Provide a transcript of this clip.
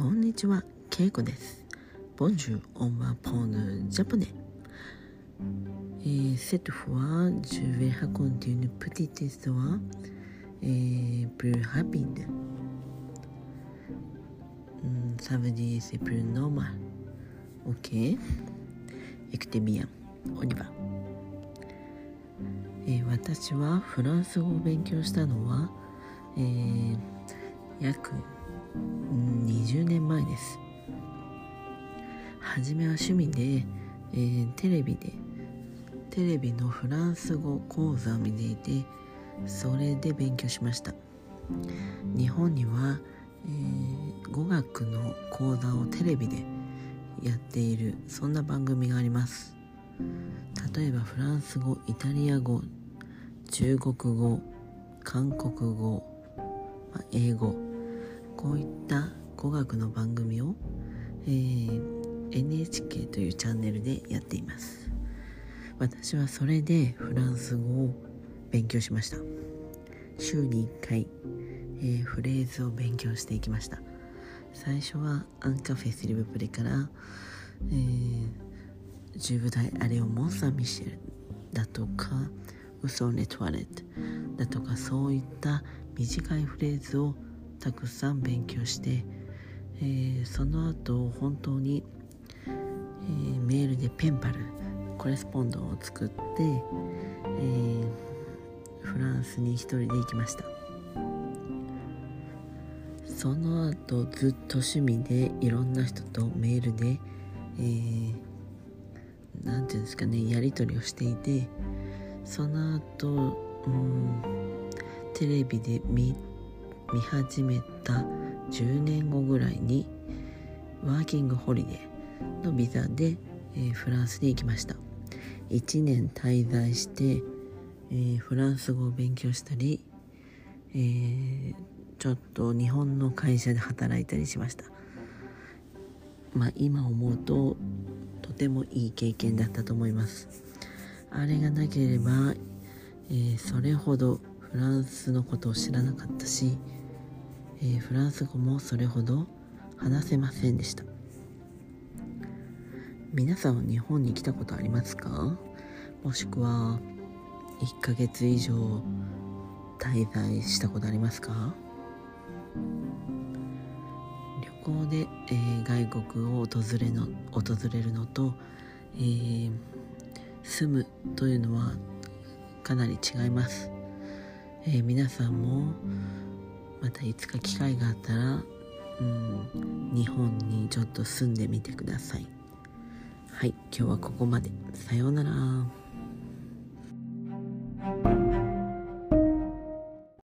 こんにちは、ケイコです。ボンジュー、オンワーポーヌ、ジャポネ。えー、セットフォア、ジューベハコンティヌ、プティティストは、えー、ブルーハピン。サブディーセプルノーマル。オッケー。エクテビアン、オニバー。えー、私はフランス語を勉強したのは、えー、約20年前です。初めは趣味で、えーテレビでテレビのフランス語講座を見ていてそれで勉強しました。日本には、えー語学の講座をテレビでやっているそんな番組があります。例えばフランス語イタリア語中国語韓国語、まあ英語。こういった語学の番組を、えー NHK というチャンネルでやっています。私はそれでフランス語を勉強しました。週に1回、えーフレーズを勉強していきました。最初はアンカフェスリブプレから、えージュブダイ・アレオ・モン・サン・ミシェルだとかウソ・ネトワレットだとかそういった短いフレーズをたくさん勉強して、えーその後本当に、えーメールでペンパルコレスポンドを作って、えーフランスに一人で行きました。その後ずっと趣味でいろんな人とメールで、えーなんていうんですかねやり取りをしていてその後うんテレビで見見始めた10年後ぐらいにワーキングホリデーのビザで、えーフランスに行きました。1年滞在して、えーフランス語を勉強したり、えーちょっと日本の会社で働いたりしました。まあ今思うととてもいい経験だったと思います。あれがなければ、えそれほどフランスのことを知らなかったし、えーフランス語もそれほど話せませんでした。皆さんは日本に来たことありますか？もしくは1ヶ月以上滞在したことありますか？旅行で、えー外国を訪れの訪れるのと、えー住むというのはかなり違います、えー皆さんもまたいつか機会があったら、うん、日本にちょっと住んでみてください。はい今日はここまで。さようなら。